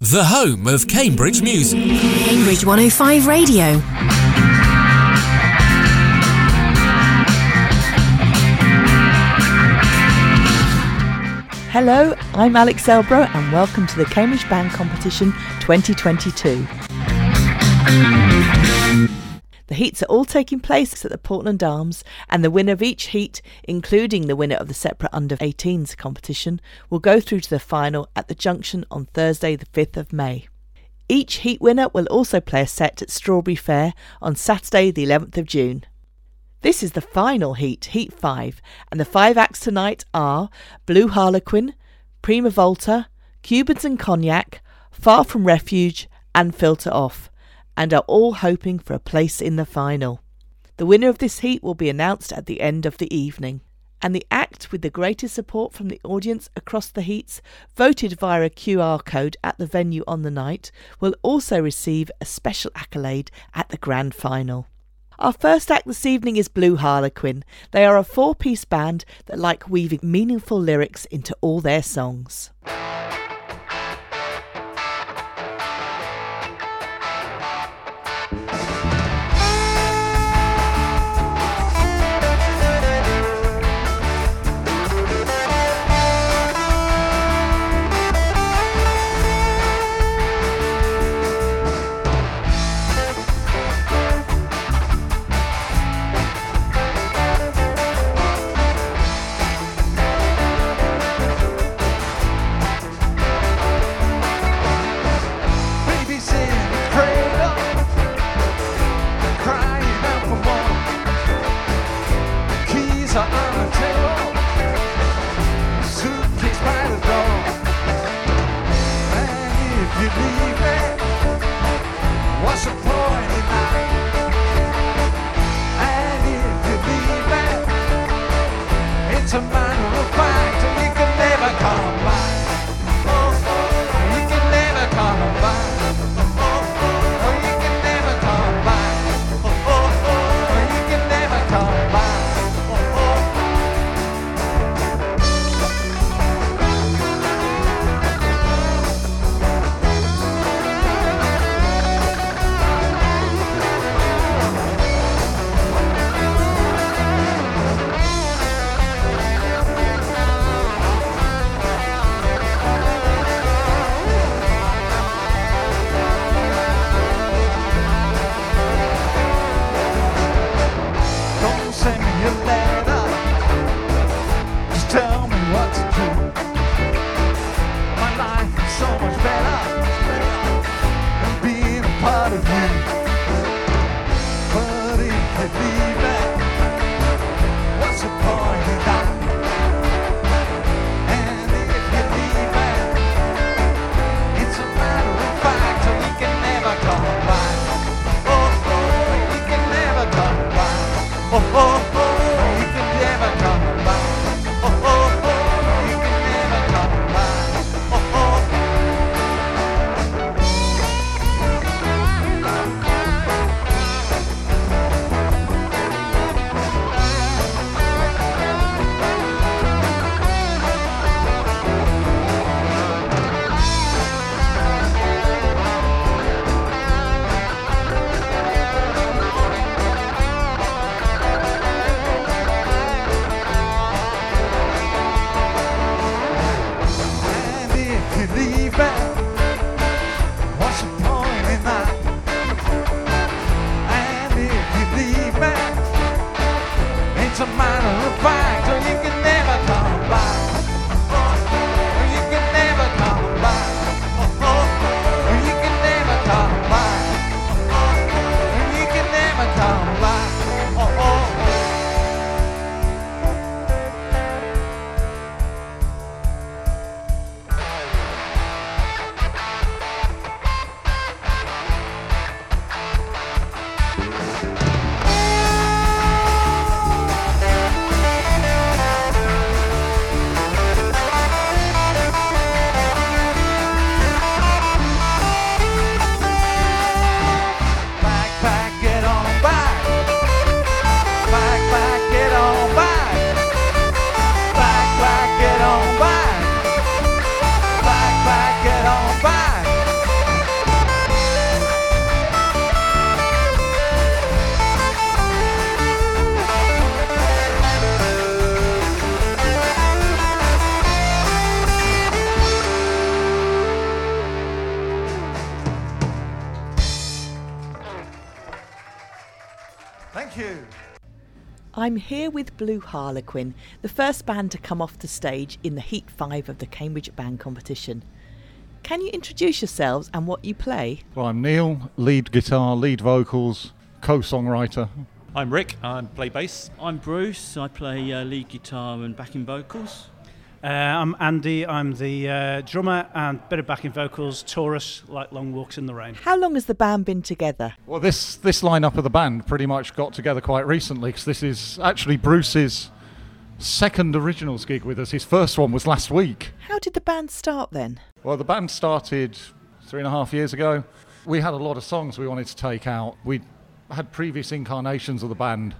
The home of Cambridge music. Cambridge 105 Radio. Hello, I'm Alex Elbro and welcome to the Cambridge Band Competition 2022. The heats are all taking place at the Portland Arms, and the winner of each heat, including the winner of the separate under 18s competition, will go through to the final at the Junction on Thursday, the 5th of May. Each heat winner will also play a set at Strawberry Fair on Saturday, the 11th of June. This is the final heat, Heat 5, and the five acts tonight are Blue Harlequin, Prima Volta, Cubans and Cognac, Far From Refuge, and Filter Off and are all hoping for a place in the final. The winner of this heat will be announced at the end of the evening. And the act with the greatest support from the audience across the heats, voted via a QR code at the venue on the night, will also receive a special accolade at the grand final. Our first act this evening is Blue Harlequin. They are a four piece band that like weaving meaningful lyrics into all their songs. Thank you. I'm here with Blue Harlequin, the first band to come off the stage in the Heat 5 of the Cambridge Band Competition. Can you introduce yourselves and what you play? Well, I'm Neil, lead guitar, lead vocals, co songwriter. I'm Rick, I play bass. I'm Bruce, I play uh, lead guitar and backing vocals. Uh, I'm Andy, I'm the uh, drummer and bit of backing vocals, Taurus, like Long Walks in the Rain. How long has the band been together? Well, this, this lineup of the band pretty much got together quite recently because this is actually Bruce's second originals gig with us. His first one was last week. How did the band start then? Well, the band started three and a half years ago. We had a lot of songs we wanted to take out. We had previous incarnations of the band,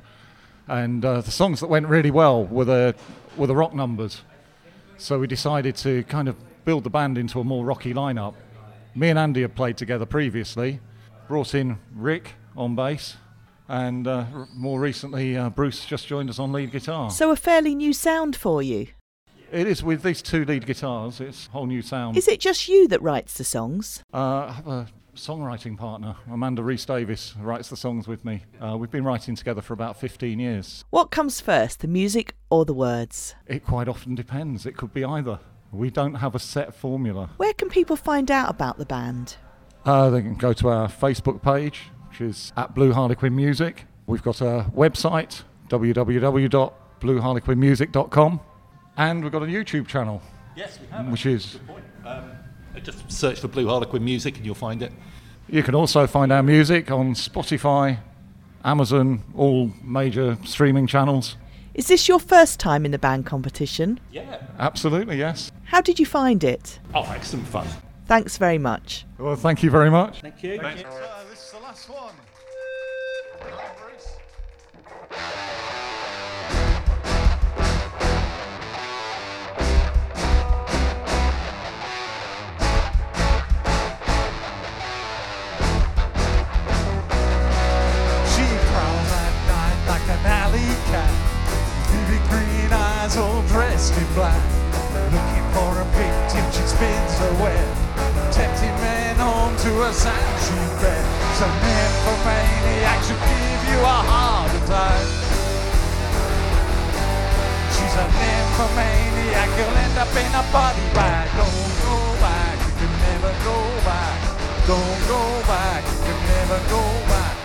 and uh, the songs that went really well were the were the rock numbers. So we decided to kind of build the band into a more rocky lineup. Me and Andy had played together previously, brought in Rick on bass, and uh, r- more recently uh, Bruce just joined us on lead guitar. So, a fairly new sound for you. It is with these two lead guitars. It's a whole new sound. Is it just you that writes the songs? Uh, I have a songwriting partner, Amanda Reese Davis, writes the songs with me. Uh, we've been writing together for about 15 years. What comes first, the music or the words? It quite often depends. It could be either. We don't have a set formula. Where can people find out about the band? Uh, they can go to our Facebook page, which is at Blue Harlequin Music. We've got a website, www.blueharlequinmusic.com, and we've got a YouTube channel, Yes, we have. which is Good point. Um, just search for Blue Harlequin Music and you'll find it. You can also find our music on Spotify, Amazon, all major streaming channels. Is this your first time in the band competition? Yeah. Absolutely, yes. How did you find it? Oh, excellent fun. Thanks very much. Well, thank you very much. Thank you. So, this is the last one. Eyes all dressed in black. Looking for a victim, she spins her web, tempting men on to a sanctuary bed. So nymphomaniac should give you a heart attack. She's a nymphomaniac, you'll end up in a body bag. Don't go back, you can never go back. Don't go back, you can never go back.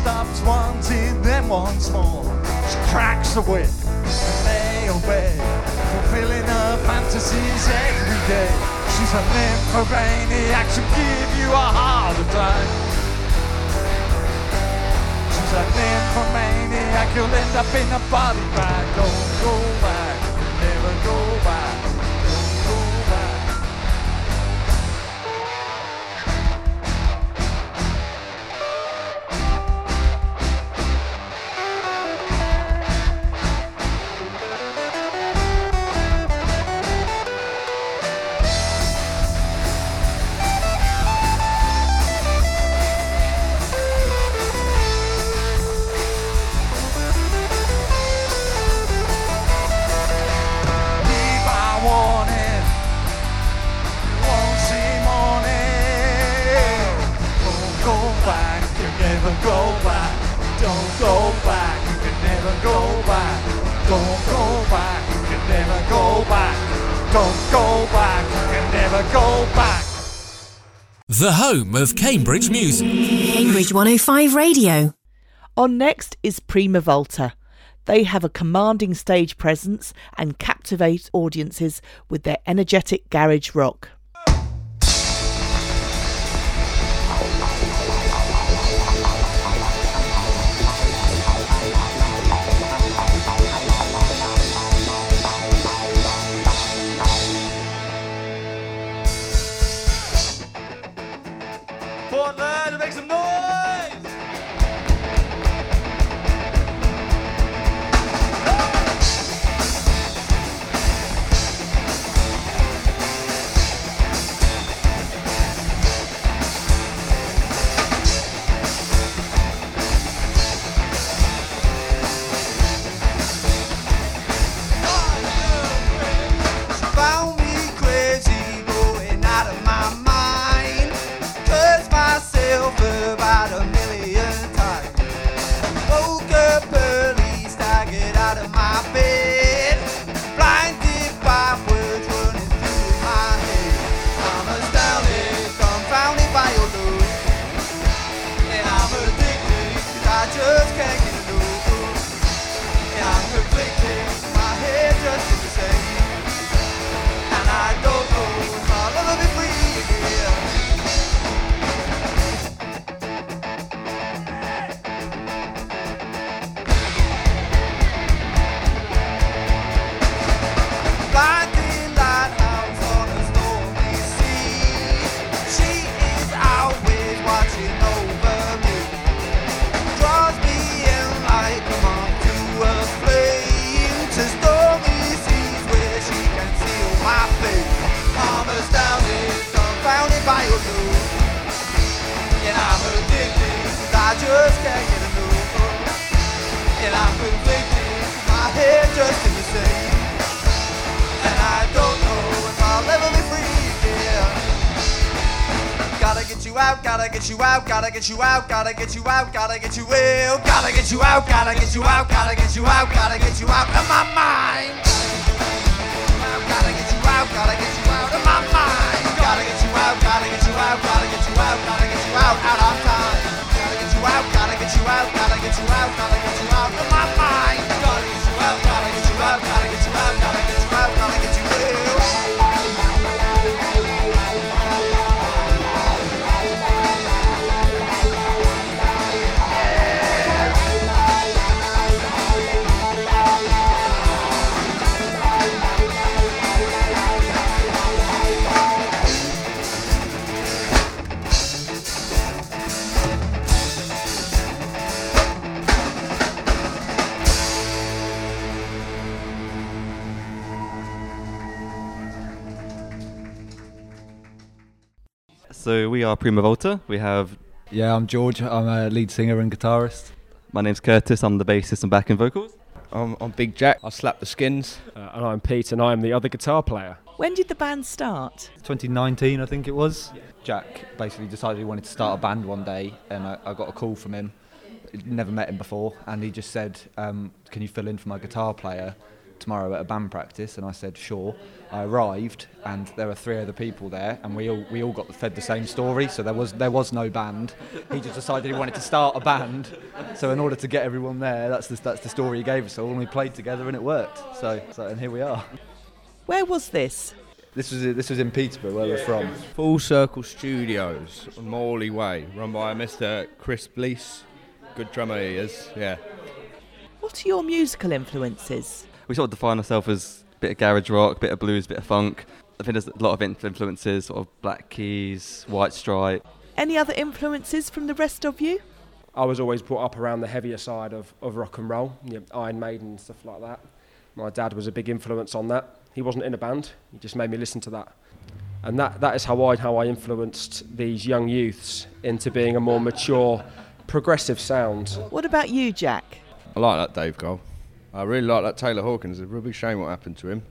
Stops wanting them once more. Oh, she cracks the whip and they obey, fulfilling her fantasies every day. She's a nymphomaniac, she'll give you a heart attack. She's a nymphomaniac, you'll end up in a body bag. Don't go back, never go back. The home of Cambridge music. Cambridge 105 Radio. On next is Prima Volta. They have a commanding stage presence and captivate audiences with their energetic garage rock. Gotta get you out, gotta get you out, gotta get you out, gotta get you out, gotta get you out, gotta get you out, gotta get you out, gotta get you out of my mind. Gotta get you out, gotta get you out of my mind. Gotta get you out, gotta get you out, gotta get you out, gotta get you out, out of time. Gotta get you out, gotta get you out, gotta get you out, gotta get you out So we are Prima Volta. We have Yeah, I'm George. I'm a lead singer and guitarist. my name's Curtis. I'm the bassist and backing vocals. I'm, I'm Big Jack. I slap the skins. Uh, and I'm Pete, and I'm the other guitar player. When did the band start? 2019, I think it was. Jack basically decided he wanted to start a band one day, and I, I got a call from him. Never met him before, and he just said, um, "Can you fill in for my guitar player tomorrow at a band practice?" And I said, "Sure." I arrived, and there were three other people there, and we all we all got fed the same story. So there was there was no band. He just decided he wanted to start a band. So in order to get everyone there, that's the that's the story he gave us all, and we played together, and it worked. So so and here we are. Where was this? This was this was in Peterborough, where we're from. Full Circle Studios on Morley Way, run by Mr. Chris Blease. Good drummer he is, yeah. What are your musical influences? We sort of define ourselves as a bit of garage rock, a bit of blues, a bit of funk. I think there's a lot of influences, sort of Black Keys, White Stripe. Any other influences from the rest of you? I was always brought up around the heavier side of, of rock and roll, you know, Iron Maiden and stuff like that. My dad was a big influence on that. He wasn't in a band, he just made me listen to that. And that, that is how I, how I influenced these young youths into being a more mature, progressive sound. What about you, Jack? I like that Dave Grohl. I really like that Taylor Hawkins. It's a real big shame what happened to him.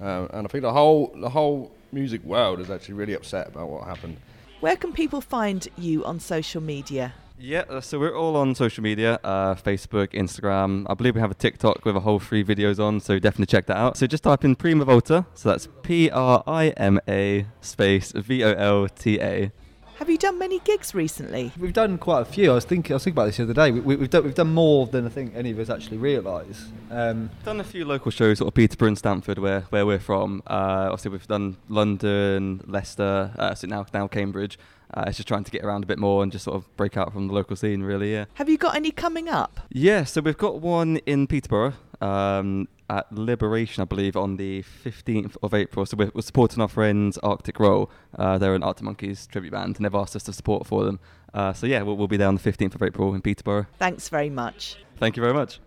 Um, and I think the whole the whole music world is actually really upset about what happened. Where can people find you on social media? Yeah, uh, so we're all on social media uh, Facebook, Instagram. I believe we have a TikTok with a whole three videos on, so definitely check that out. So just type in Prima Volta, so that's P R I M A space V O L T A. Have you done many gigs recently? We've done quite a few. I was thinking, I was thinking about this the other day. We, we, we've done we've done more than I think any of us actually realise. Um, Done a few local shows, sort of Peterborough and Stamford, where, where we're from. Uh, obviously, we've done London, Leicester, uh, so now now Cambridge. Uh, it's just trying to get around a bit more and just sort of break out from the local scene, really. Yeah. Have you got any coming up? Yeah. So we've got one in Peterborough um, at Liberation, I believe, on the 15th of April. So we're, we're supporting our friends Arctic Roll. Uh, they're an Arctic Monkeys tribute band, and they've asked us to support for them. Uh, so yeah, we'll, we'll be there on the 15th of April in Peterborough. Thanks very much. Thank you very much.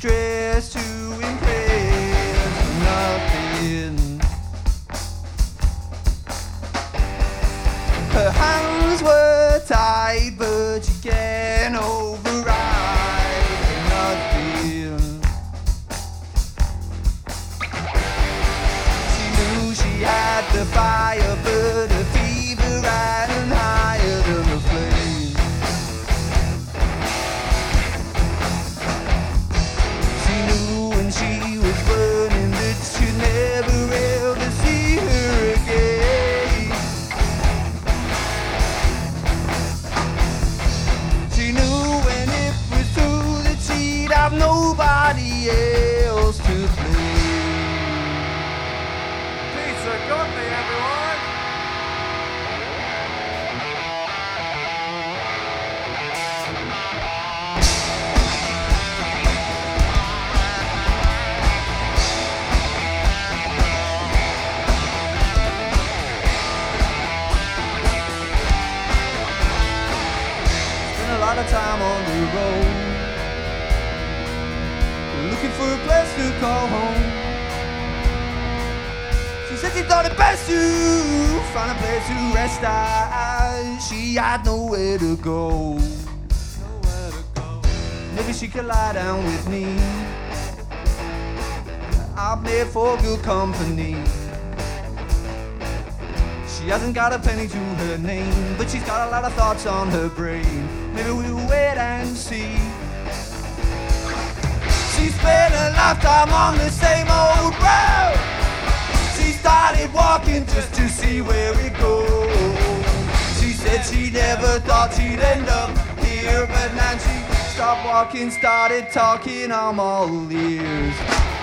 Dressed to impress nothing. Her hands were tied, but she can't override find a place to rest. She had nowhere to go. Maybe she could lie down with me. I've made for good company. She hasn't got a penny to her name, but she's got a lot of thoughts on her brain. Maybe we'll wait and see. She spent a lifetime on the same old road. Started walking just to see where it goes. She said she never thought she'd end up here, but now she stopped walking, started talking. I'm all ears.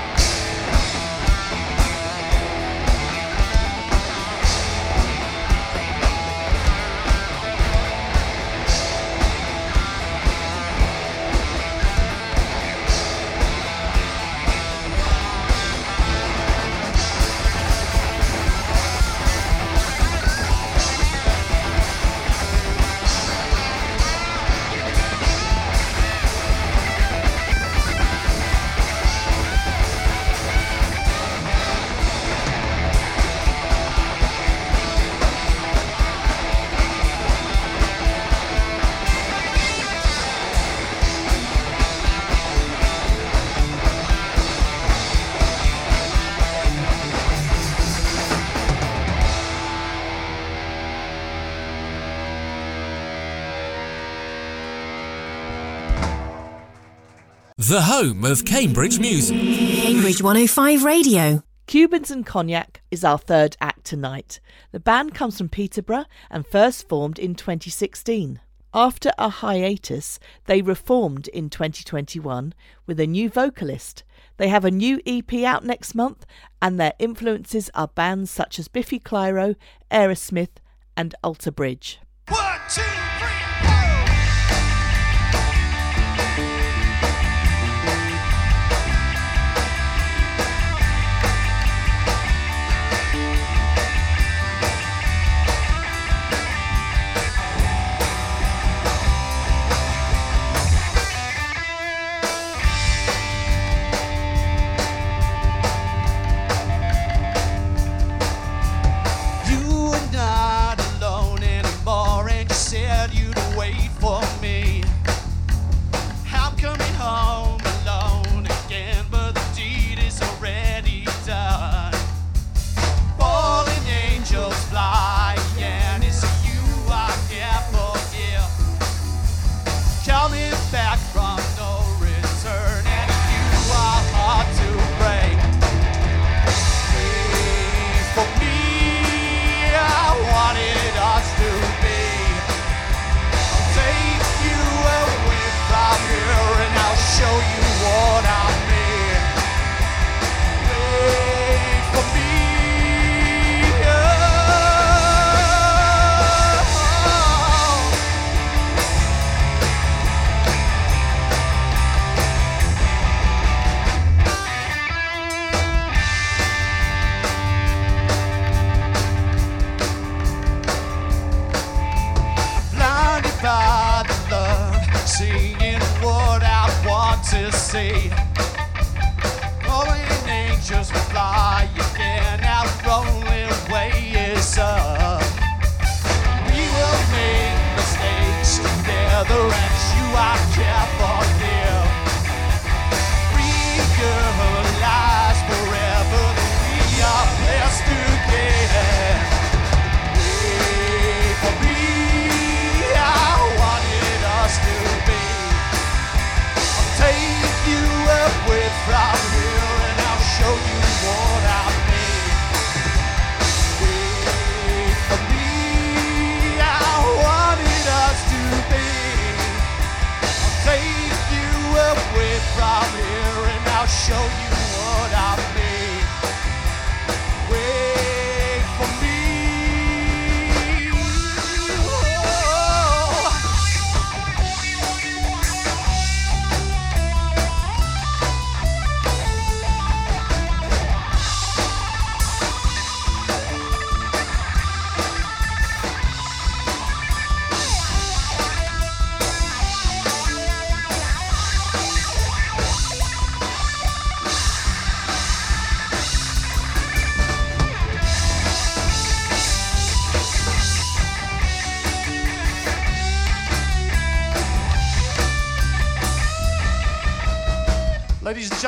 The home of Cambridge music. Cambridge 105 Radio. Cubans and Cognac is our third act tonight. The band comes from Peterborough and first formed in 2016. After a hiatus, they reformed in 2021 with a new vocalist. They have a new EP out next month, and their influences are bands such as Biffy Clyro, Aerosmith, and Alter Bridge. One, two,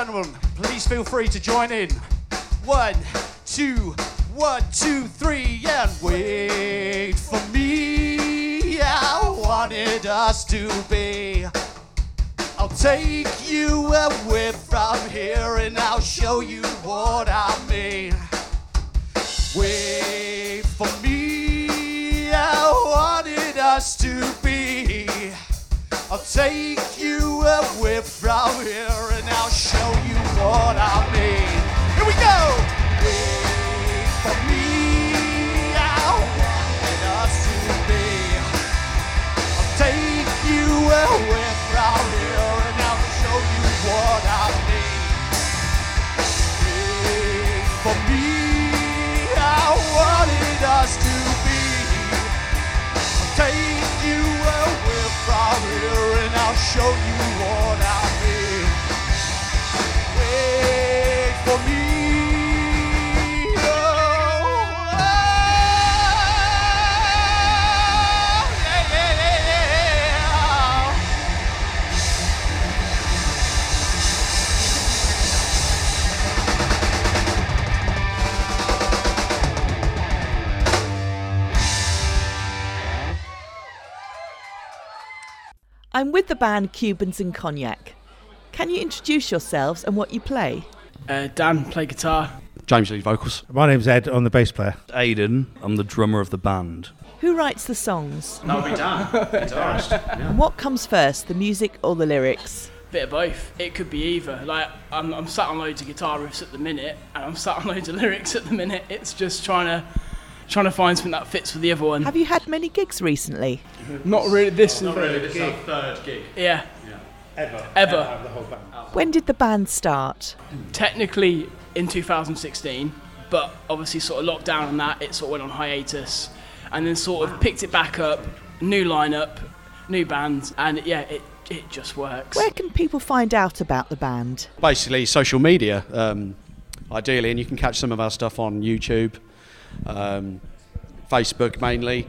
gentlemen, please feel free to join in. One, two, one, two, three, and wait for me. I wanted us to be. I'll take you away from here and I'll show you what I mean. Wait for me. I wanted us to be. I'll take you away from here and I'll show you what I mean. Here we go. I'm with the band Cubans and Cognac. Can you introduce yourselves and what you play? Uh, Dan, play guitar. James Lee vocals. My name's Ed, I'm the bass player. Aidan, I'm the drummer of the band. Who writes the songs? That'll be Dan, guitarist. And what comes first, the music or the lyrics? Bit of both. It could be either. Like I'm, I'm sat on loads of guitar riffs at the minute, and I'm sat on loads of lyrics at the minute. It's just trying to, trying to find something that fits with the other one. Have you had many gigs recently? Not really. This Not is really, this is our third gig. Yeah. Ever. Ever. the whole band. When did the band start? Technically in 2016, but obviously sort of locked down on that. It sort of went on hiatus, and then sort of picked it back up. New lineup, new bands, and yeah, it it just works. Where can people find out about the band? Basically, social media, um, ideally, and you can catch some of our stuff on YouTube, um, Facebook mainly.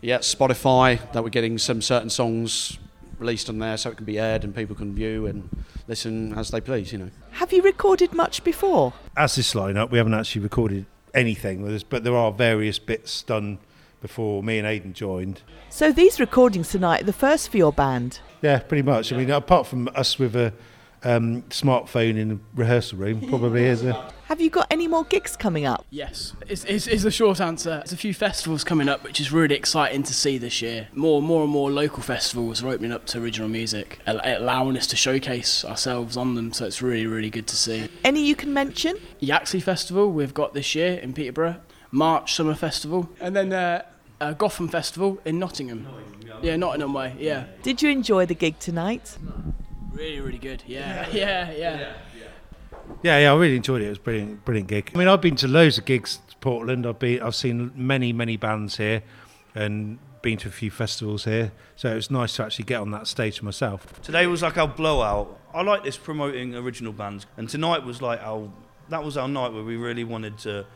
Yeah, Spotify, that we're getting some certain songs released on there so it can be aired and people can view and listen as they please, you know. Have you recorded much before? As this lineup, we haven't actually recorded anything with us, but there are various bits done before me and Aidan joined. So these recordings tonight are the first for your band. Yeah, pretty much. I mean, apart from us with a um, smartphone in the rehearsal room, probably is a. Have you got any more gigs coming up? Yes, is, is, is the short answer. There's a few festivals coming up, which is really exciting to see this year. More, more and more local festivals are opening up to original music, allowing us to showcase ourselves on them. So it's really, really good to see. Any you can mention? Yaxley Festival we've got this year in Peterborough, March Summer Festival, and then uh, uh, Gotham Festival in Nottingham. Yeah, Nottingham way. Yeah, Did you enjoy the gig tonight? Really, really good. Yeah, yeah, yeah. Yeah, yeah, yeah, yeah I really enjoyed it. It was a brilliant, brilliant gig. I mean, I've been to loads of gigs to Portland. I've been, I've seen many, many bands here, and been to a few festivals here. So it was nice to actually get on that stage myself. Today was like our blowout. I like this promoting original bands, and tonight was like our that was our night where we really wanted to.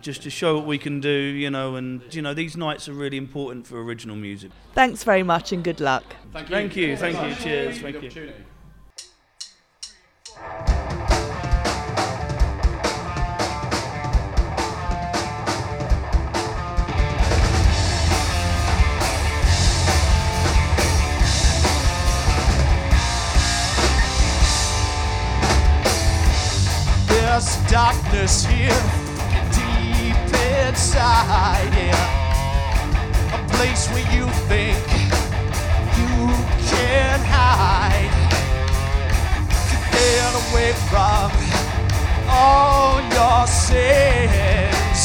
Just to show what we can do, you know, and you know these nights are really important for original music. Thanks very much and good luck. Thank you, thank you, thank you. cheers, thank you. There's darkness here, inside, yeah. A place where you think you can hide. To get away from all your sins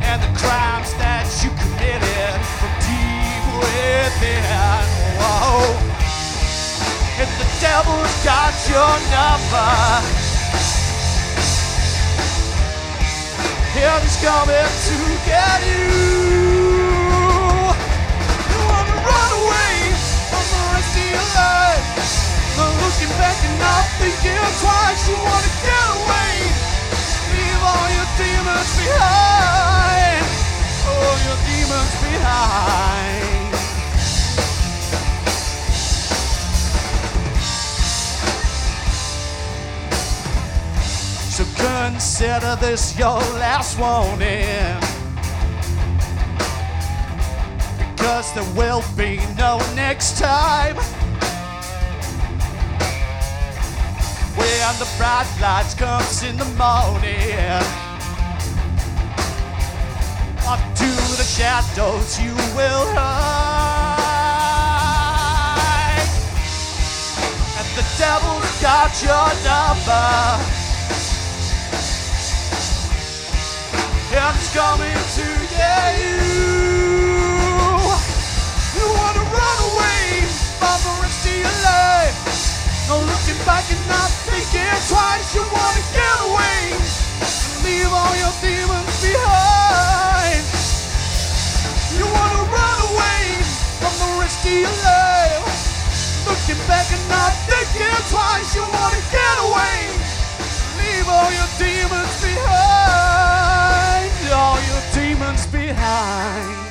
and the crimes that you committed from deep within. Whoa. And the devil's got your number. Is coming to get you. You wanna run away from the rest of your life. Not looking back and not thinking twice. You wanna get away. Leave all your demons behind. All your demons behind. Consider this your last warning. Because there will be no next time. When the bright lights comes in the morning. Up to the shadows you will hide. And the devil's got your number. It's coming to get you. You wanna run away from the rest of your life. No looking back and not thinking twice. You wanna get away and leave all your demons behind. You wanna run away from the rest of your life. Looking back and not thinking twice. You wanna get away. Leave all your demons behind. All your demons behind.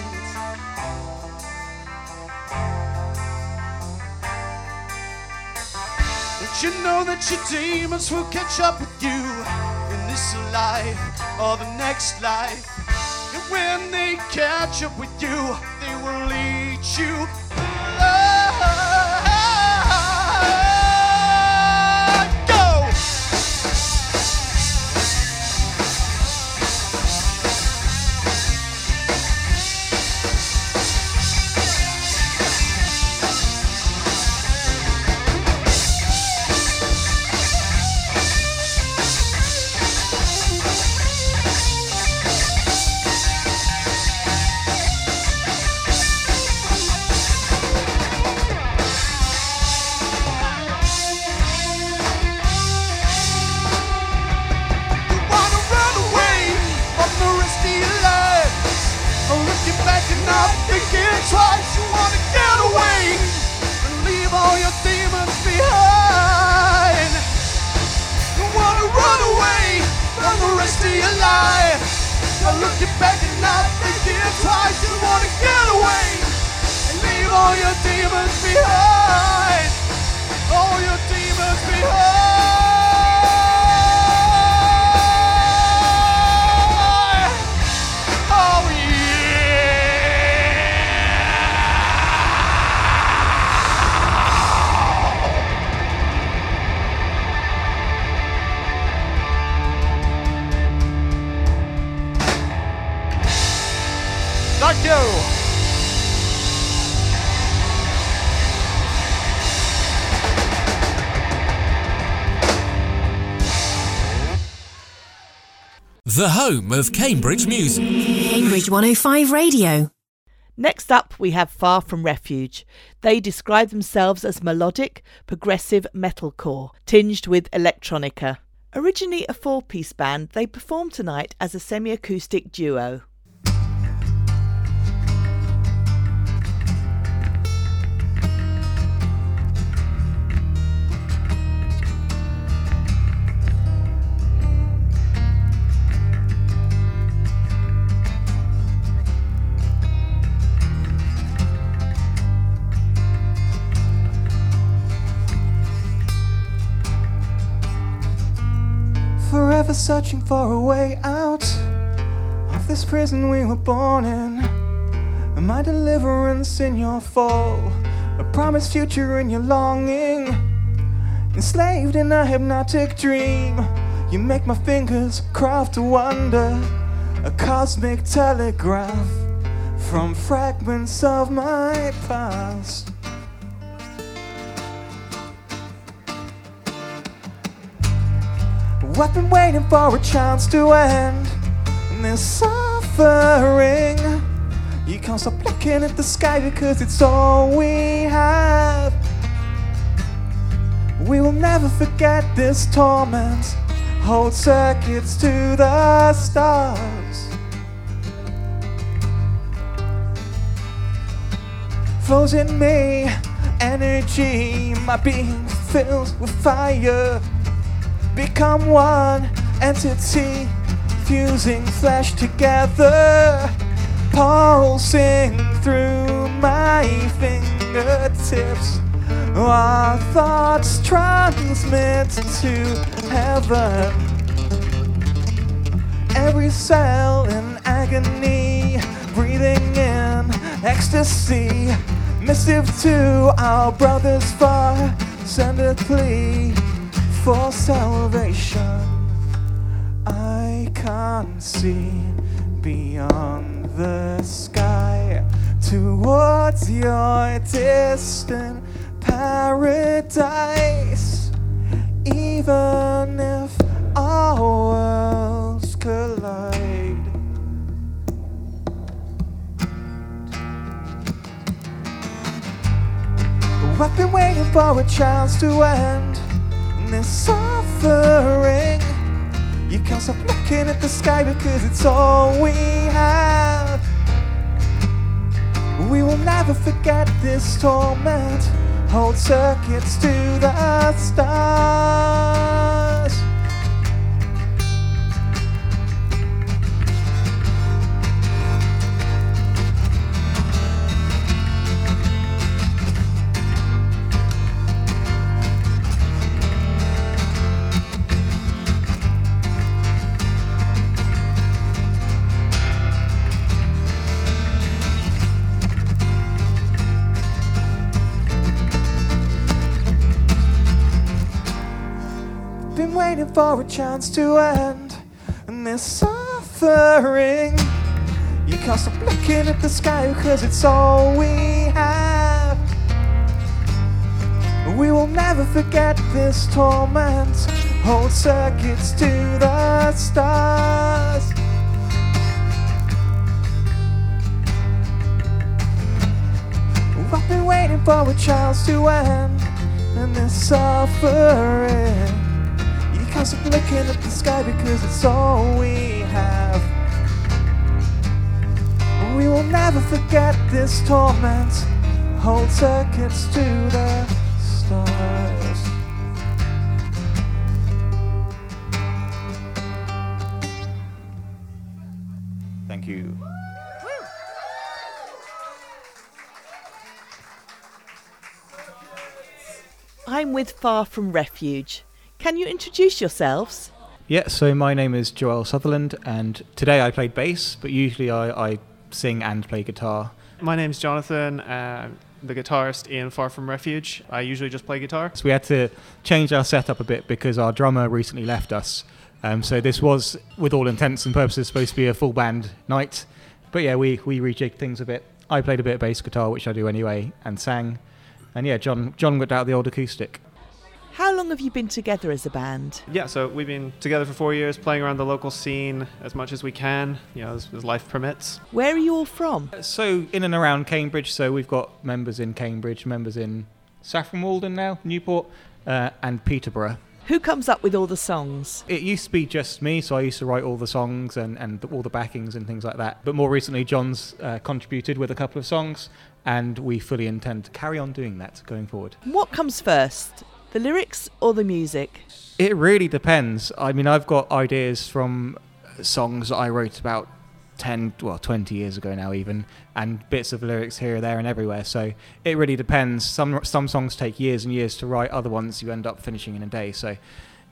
Don't you know that your demons will catch up with you in this life or the next life? And when they catch up with you, they will lead you. The home of Cambridge music. Cambridge 105 Radio. Next up, we have Far From Refuge. They describe themselves as melodic, progressive metalcore, tinged with electronica. Originally a four piece band, they perform tonight as a semi acoustic duo. Searching for a way out of this prison we were born in. My deliverance in your fall, a promised future in your longing. Enslaved in a hypnotic dream, you make my fingers craft a wonder, a cosmic telegraph from fragments of my past. I've been waiting for a chance to end this suffering. You can't stop looking at the sky because it's all we have. We will never forget this torment. Hold circuits to the stars. Flows in me, energy, my being fills with fire become one entity, fusing flesh together, pulsing through my fingertips. Our thoughts transmit to heaven. every cell in agony, breathing in ecstasy. Missive to our brothers far, send a plea for salvation. I can't see beyond the sky towards your distant paradise. Even if our worlds collide. I've been waiting for a chance to end this suffering. You can't stop looking at the sky because it's all we have. We will never forget this torment. Hold circuits to the stars. For a chance to end this suffering. You can't stop looking at the sky because it's all we have. We will never forget this torment. Hold circuits to the stars. I've been waiting for a chance to end this suffering. You can't looking at the sky because it's all we have. We will never forget this torment. Hold circuits to the stars. Thank you. I'm with Far From Refuge. Can you introduce yourselves? Yeah, so my name is Joel Sutherland, and today I played bass, but usually I, I sing and play guitar. My name's Jonathan, uh, the guitarist in Far From Refuge. I usually just play guitar. So we had to change our setup a bit because our drummer recently left us. Um, so this was, with all intents and purposes, supposed to be a full band night. But yeah, we, we rejigged things a bit. I played a bit of bass guitar, which I do anyway, and sang. And yeah, John John whipped out the old acoustic. How long have you been together as a band? Yeah, so we've been together for four years, playing around the local scene as much as we can, you know, as, as life permits. Where are you all from? So in and around Cambridge. So we've got members in Cambridge, members in Saffron Walden now, Newport, uh, and Peterborough. Who comes up with all the songs? It used to be just me, so I used to write all the songs and, and all the backings and things like that. But more recently, John's uh, contributed with a couple of songs, and we fully intend to carry on doing that going forward. What comes first, the lyrics or the music? It really depends. I mean, I've got ideas from songs that I wrote about 10, well, 20 years ago now, even, and bits of lyrics here, there, and everywhere. So it really depends. Some some songs take years and years to write. Other ones you end up finishing in a day. So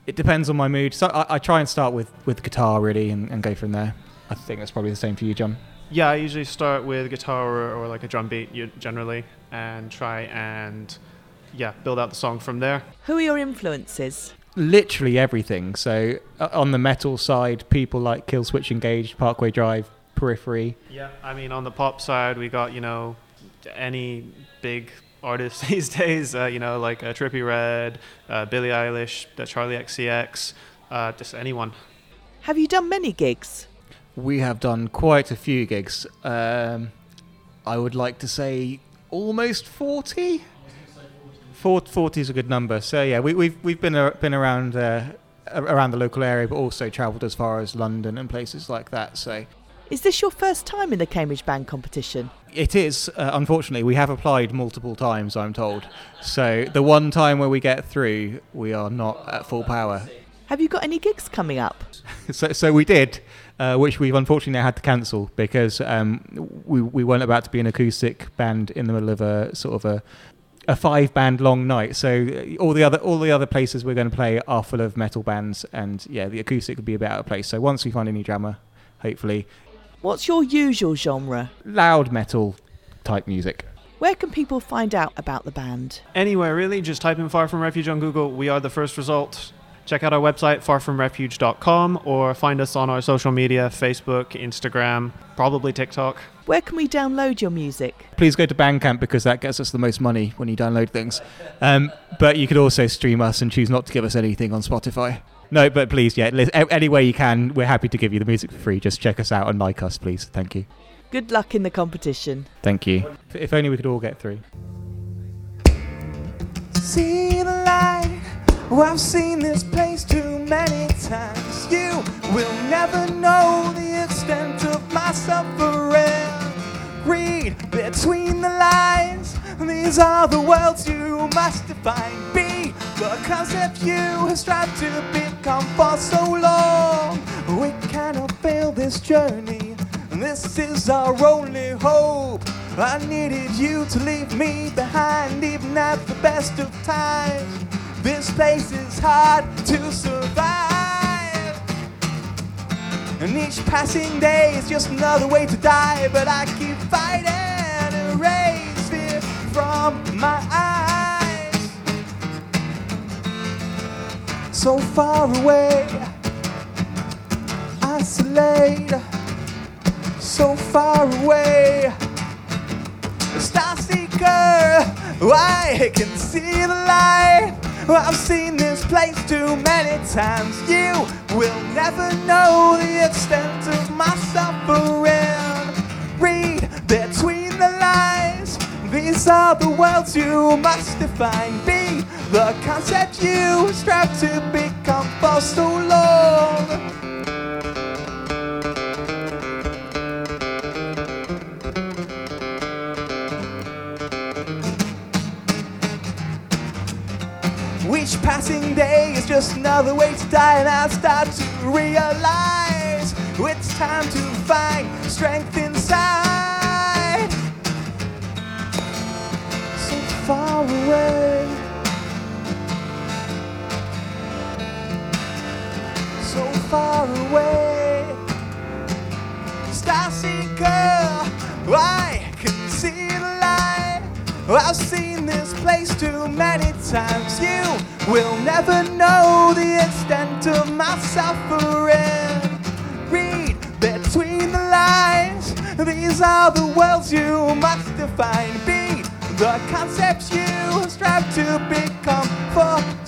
it depends on my mood. So I, I try and start with with guitar really, and, and go from there. I think that's probably the same for you, John. Yeah, I usually start with guitar or, or like a drum beat generally and try and, yeah, build out the song from there. Who are your influences? Literally everything. So uh, on the metal side, people like Killswitch Engage, Parkway Drive, Periphery. Yeah, I mean, on the pop side, we got, you know, any big artists these days, uh, you know, like uh, Trippie Redd, uh, Billie Eilish, uh, Charli XCX, uh, just anyone. Have you done many gigs? We have done quite a few gigs. Um, I would like to say almost 40. 40 is a good number. So yeah, we, we've we've been uh, been around uh, around the local area, but also travelled as far as London and places like that. So Is this your first time in the Cambridge Band competition? it is. Uh, unfortunately, we have applied multiple times. I'm told. So the one time where we get through, we are not at full power. Have you got any gigs coming up? so, so we did, uh, which we've unfortunately now had to cancel because um, we we weren't about to be an acoustic band in the middle of a sort of a a five band long night. So uh, all the other all the other places we're going to play are full of metal bands, and yeah, the acoustic would be a bit out of place. So once we find a new drummer, hopefully, What's your usual genre? loud metal type music. Where can people find out about the band? Anywhere really, just type in Far From Refuge on Google. We are the first result. Check out our website, farfromrefuge.com, or find us on our social media Facebook, Instagram, probably TikTok. Where can we download your music? Please go to Bandcamp because that gets us the most money when you download things. Um, but you could also stream us and choose not to give us anything on Spotify. No, but please, yeah, lis- any way you can, we're happy to give you the music for free. Just check us out and like us, please. Thank you. Good luck in the competition. Thank you. If- If only we could all get through. See the light. Oh, I've seen this place too many times. You will never know the extent of my suffering. Read between the lines. These are the worlds you must define. Be the concept you have strived to become for so long. We cannot fail this journey. This is our only hope. I needed you to leave me behind, even at the best of times. This place is hard to survive. And each passing day is just another way to die. But I keep fighting to erase fear from my eyes. So far away, isolate. So far away, star seeker. I can see the light. I've seen this place too many times. You will never know the extent of my suffering. Read between the lines. These are the worlds you must define. Be the concept you strive to become for so long. Passing day is just another way to die, and I start to realize it's time to find strength inside. So far away, so far away. Star Seeker, I I've seen this place too many times. You will never know the extent of my suffering. Read between the lines. These are the worlds you must define. Be the concepts you strive to become for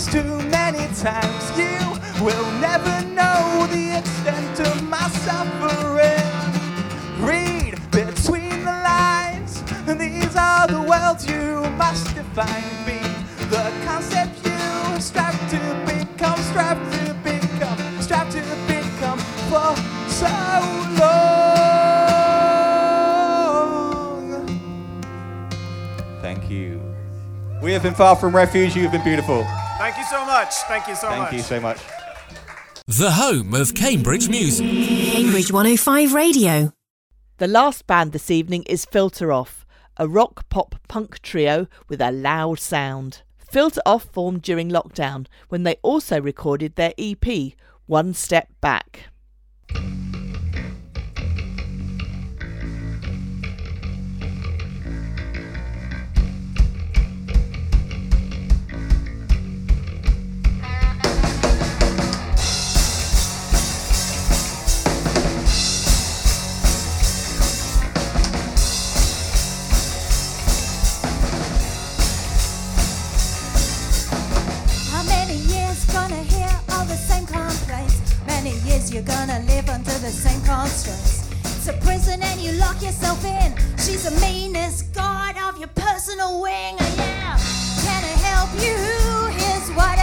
this too many times. You will never know the extent of my suffering. Read between the lines. These are the worlds you must define. Be the concept you strive to become, strive to become, strive to become for so long. Thank you. We have been far from refuge. You have been beautiful. Thank you so much. Thank you so Thank much. you so much. The home of Cambridge music. Cambridge 105 Radio. The last band this evening is Filter Off, a rock pop punk trio with a loud sound. Filter Off formed during lockdown when they also recorded their EP, One Step Back. the same complaints. Many years you're gonna live under the same constraints. It's a prison and you lock yourself in. She's the meanest guard of your personal wing. Oh, yeah. Can I help you? Here's what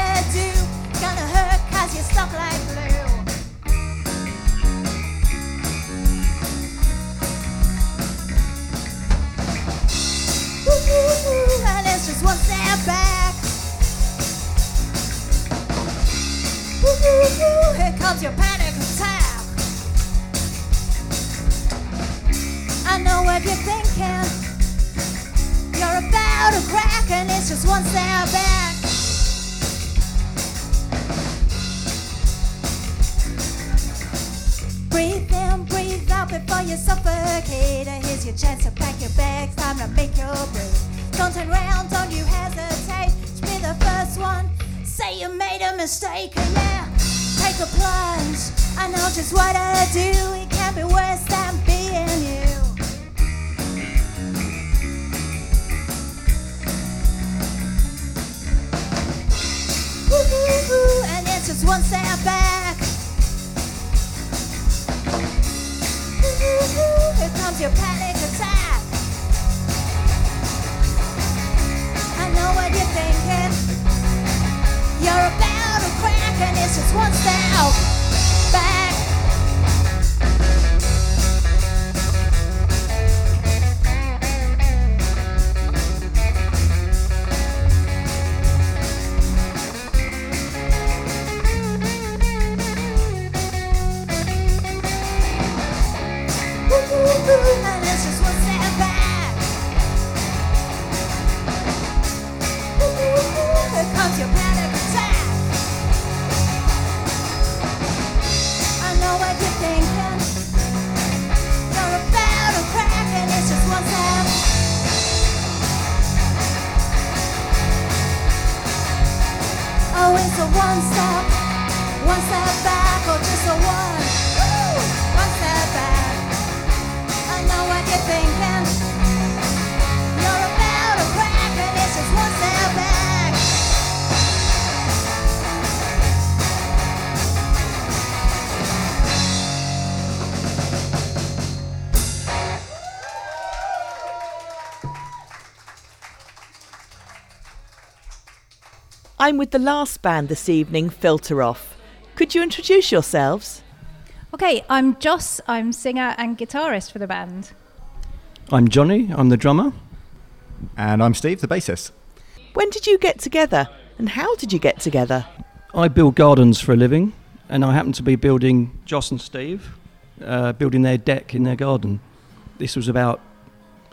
one step, one step back, or just a one, one step back. I know what you're thinking. I'm with the last band this evening, Filter Off. Could you introduce yourselves? Okay, I'm Joss. I'm singer and guitarist for the band. I'm Johnny, I'm the drummer. And I'm Steve, the bassist. When did you get together and how did you get together? I build gardens for a living, and I happen to be building Joss and Steve, uh, building their deck in their garden. This was about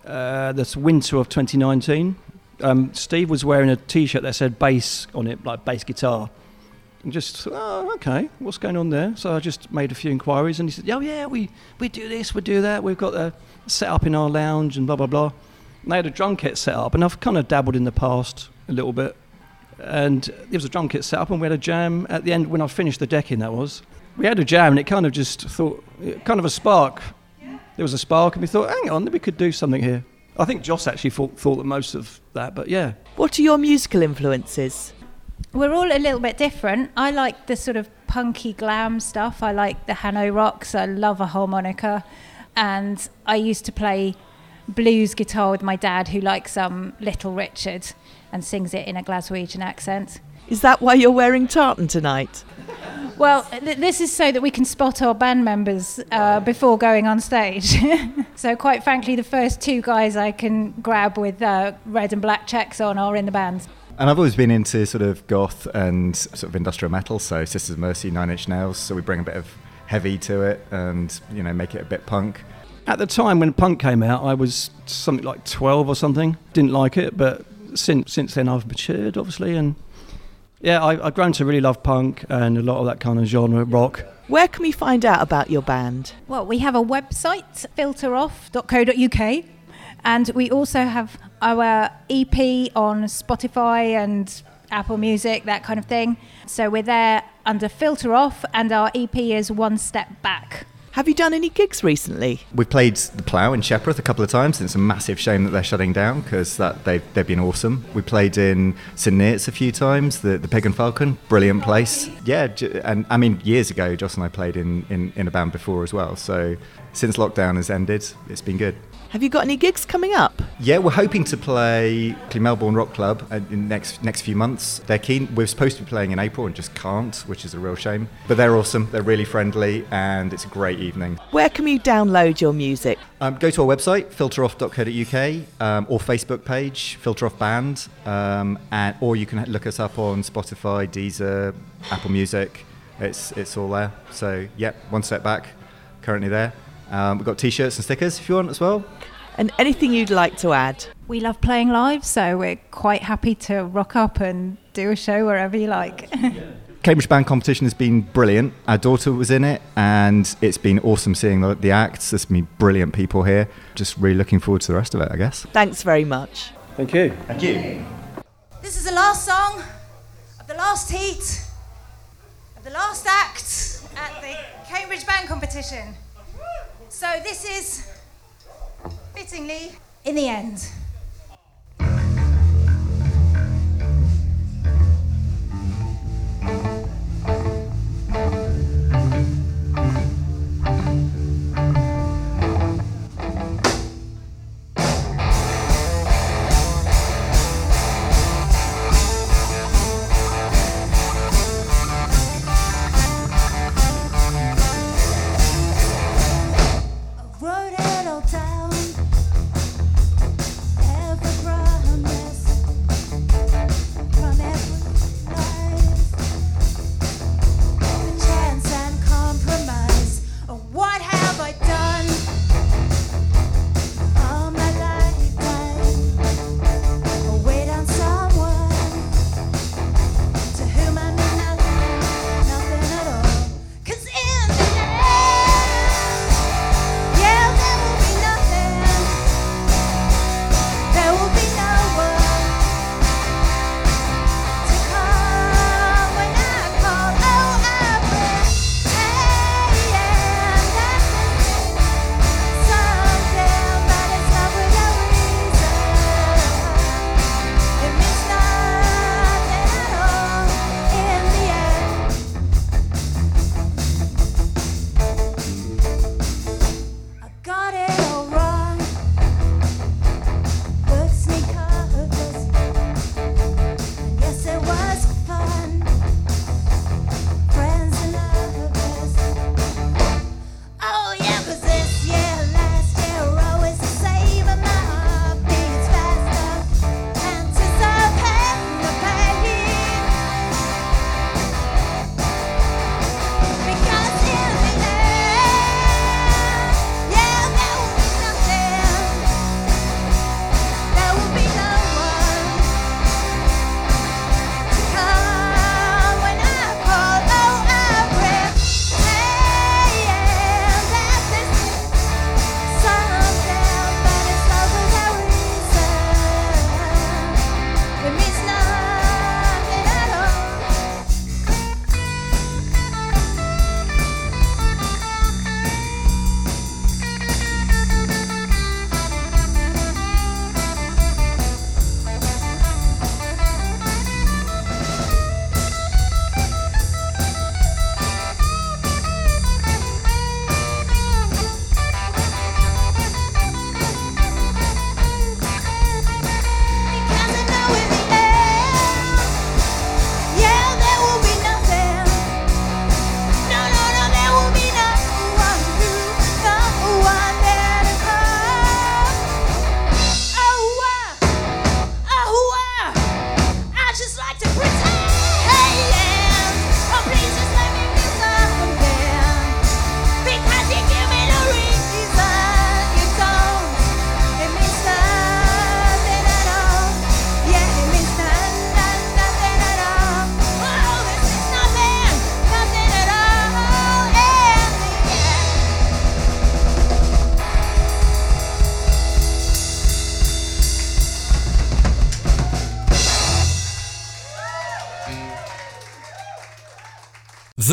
uh, this winter of 2019. Um, Steve was wearing a T-shirt that said bass on it, like bass guitar. And just, oh, okay, what's going on there? So I just made a few inquiries, and he said, oh yeah, we, we do this, we do that. We've got a set up in our lounge and blah blah blah. And they had a drum kit set up, and I've kind of dabbled in the past a little bit. And there was a drum kit set up, and we had a jam at the end when I finished the decking. That was, we had a jam, and it kind of just thought, kind of a spark. There was a spark, and we thought, hang on, we could do something here. I think Joss actually thought, thought that most of that, but yeah. What are your musical influences? We're all a little bit different. I like the sort of punky glam stuff. I like the Hanoi rocks. I love a harmonica. And I used to play blues guitar with my dad, who likes um, Little Richard and sings it in a Glaswegian accent. Is that why you're wearing tartan tonight? Well, th- this is so that we can spot our band members uh, before going on stage. so, quite frankly, the first two guys I can grab with uh, red and black checks on are in the band. And I've always been into sort of goth and sort of industrial metal, so Sisters of Mercy, Nine Inch Nails, so we bring a bit of heavy to it and, you know, make it a bit punk. At the time when punk came out, I was something like 12 or something. Didn't like it, but since since then I've matured, obviously, and yeah, I, I've grown to really love punk and a lot of that kind of genre, rock. Where can we find out about your band? Well, we have a website, filteroff.co.uk, and we also have our EP on Spotify and Apple Music, that kind of thing. So we're there under Filter Off, and our EP is One Step Back. Have you done any gigs recently? We've played the Plough in Shepreth a couple of times, it's a massive shame that they're shutting down because they've, they've been awesome. We played in St Neots a few times, the, the and Falcon, brilliant place. Yeah, and I mean, years ago, Joss and I played in, in, in a band before as well. So since lockdown has ended, it's been good. Have you got any gigs coming up? Yeah, we're hoping to play the Melbourn Rock Club uh, in next next few months. They're keen. We're supposed to be playing in April and just can't, which is a real shame. But they're awesome. They're really friendly, and it's a great evening. Where can you download your music? Um, go to our website, filteroff.co.uk, um, or Facebook page, Filteroff Band, um, and or you can look us up on Spotify, Deezer, Apple Music. It's it's all there. So yep, one step back, currently there. Um, we've got T-shirts and stickers if you want as well. And anything you'd like to add? We love playing live, so we're quite happy to rock up and do a show wherever you like. Cambridge Band Competition has been brilliant. Our daughter was in it, and it's been awesome seeing the, the acts. There's been brilliant people here. Just really looking forward to the rest of it, I guess. Thanks very much. Thank you. Thank you. This is the last song of the last heat of the last act at the Cambridge Band Competition. So this is fittingly in the end.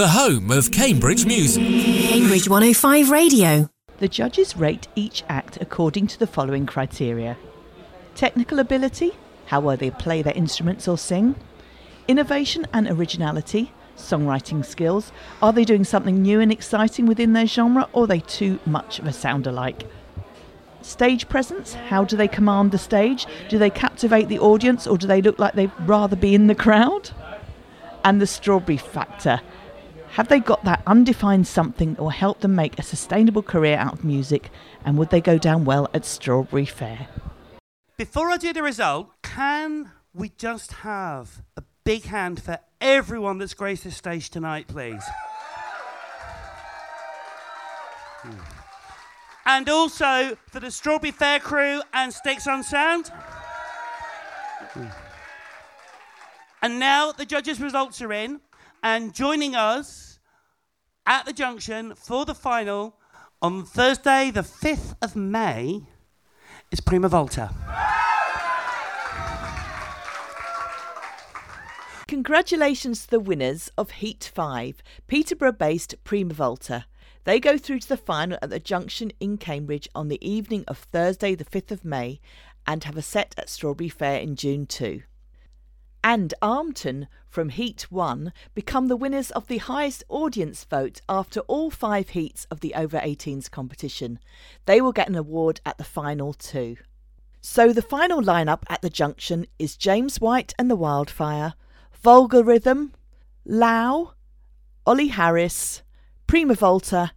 The home of Cambridge music. Cambridge 105 Radio. The judges rate each act according to the following criteria technical ability, how well they play their instruments or sing, innovation and originality, songwriting skills, are they doing something new and exciting within their genre, or are they too much of a sound alike? Stage presence, how do they command the stage? Do they captivate the audience, or do they look like they'd rather be in the crowd? And the strawberry factor, have they got that undefined something that will help them make a sustainable career out of music? And would they go down well at Strawberry Fair? Before I do the result, can we just have a big hand for everyone that's graced this stage tonight, please? Hmm. And also for the Strawberry Fair crew and Sticks on Sound. Hmm. And now the judges' results are in, and joining us at the junction for the final on Thursday, the 5th of May, is Prima Volta. Congratulations to the winners of Heat 5, Peterborough based Prima Volta. They go through to the final at the Junction in Cambridge on the evening of Thursday, the 5th of May, and have a set at Strawberry Fair in June too. And Armton from Heat 1 become the winners of the highest audience vote after all five heats of the over 18s competition. They will get an award at the final too. So the final lineup at the Junction is James White and the Wildfire, Vulgar Rhythm, Lau, Ollie Harris, Prima Volta,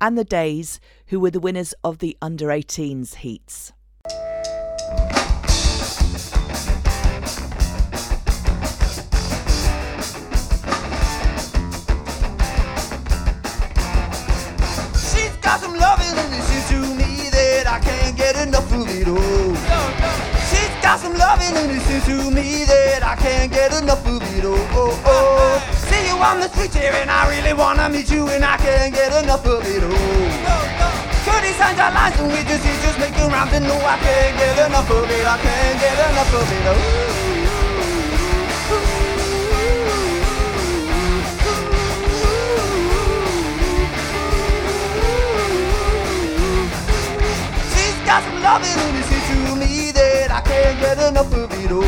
and the Days, who were the winners of the under 18s heats. Some loving and to me that I can't get enough of it all. Oh, oh. See you on the street here and I really wanna meet you and I can't get enough of it oh. all. Curtis and your lines and we just, just making rounds and no I can't get enough of it. I can't get enough of it. Oh. Got some loving and it's get enough of it all.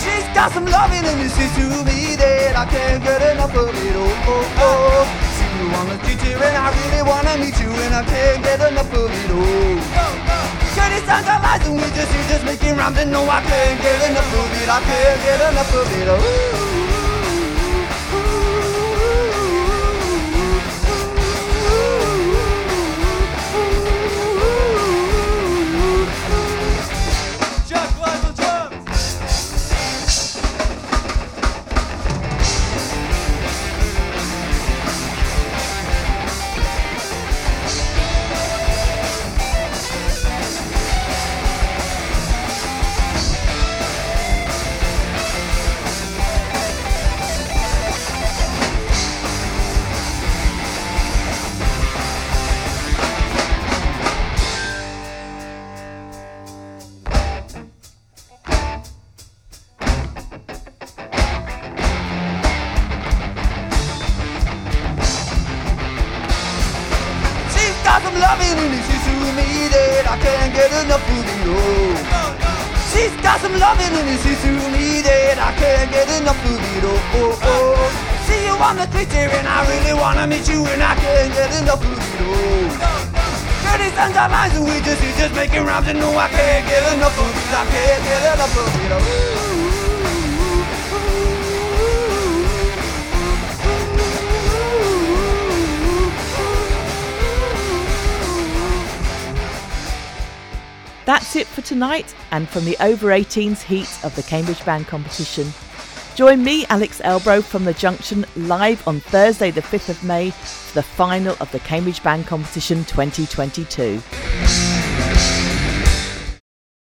She's got some loving and it's to me that I can't get enough of it all. Oh, oh. See you on the street and I really wanna meet you and I can't get enough of it all. Shady sounds our lies and we just, we just making rhymes and no I can't get enough of it. I can't get enough of it. Oh. Making rhymes I can't get enough of it. I can't get enough of it. That's it for tonight and from the over 18s heat of the Cambridge Band Competition. Join me, Alex Elbro, from the Junction live on Thursday, the 5th of May, for the final of the Cambridge Band Competition 2022.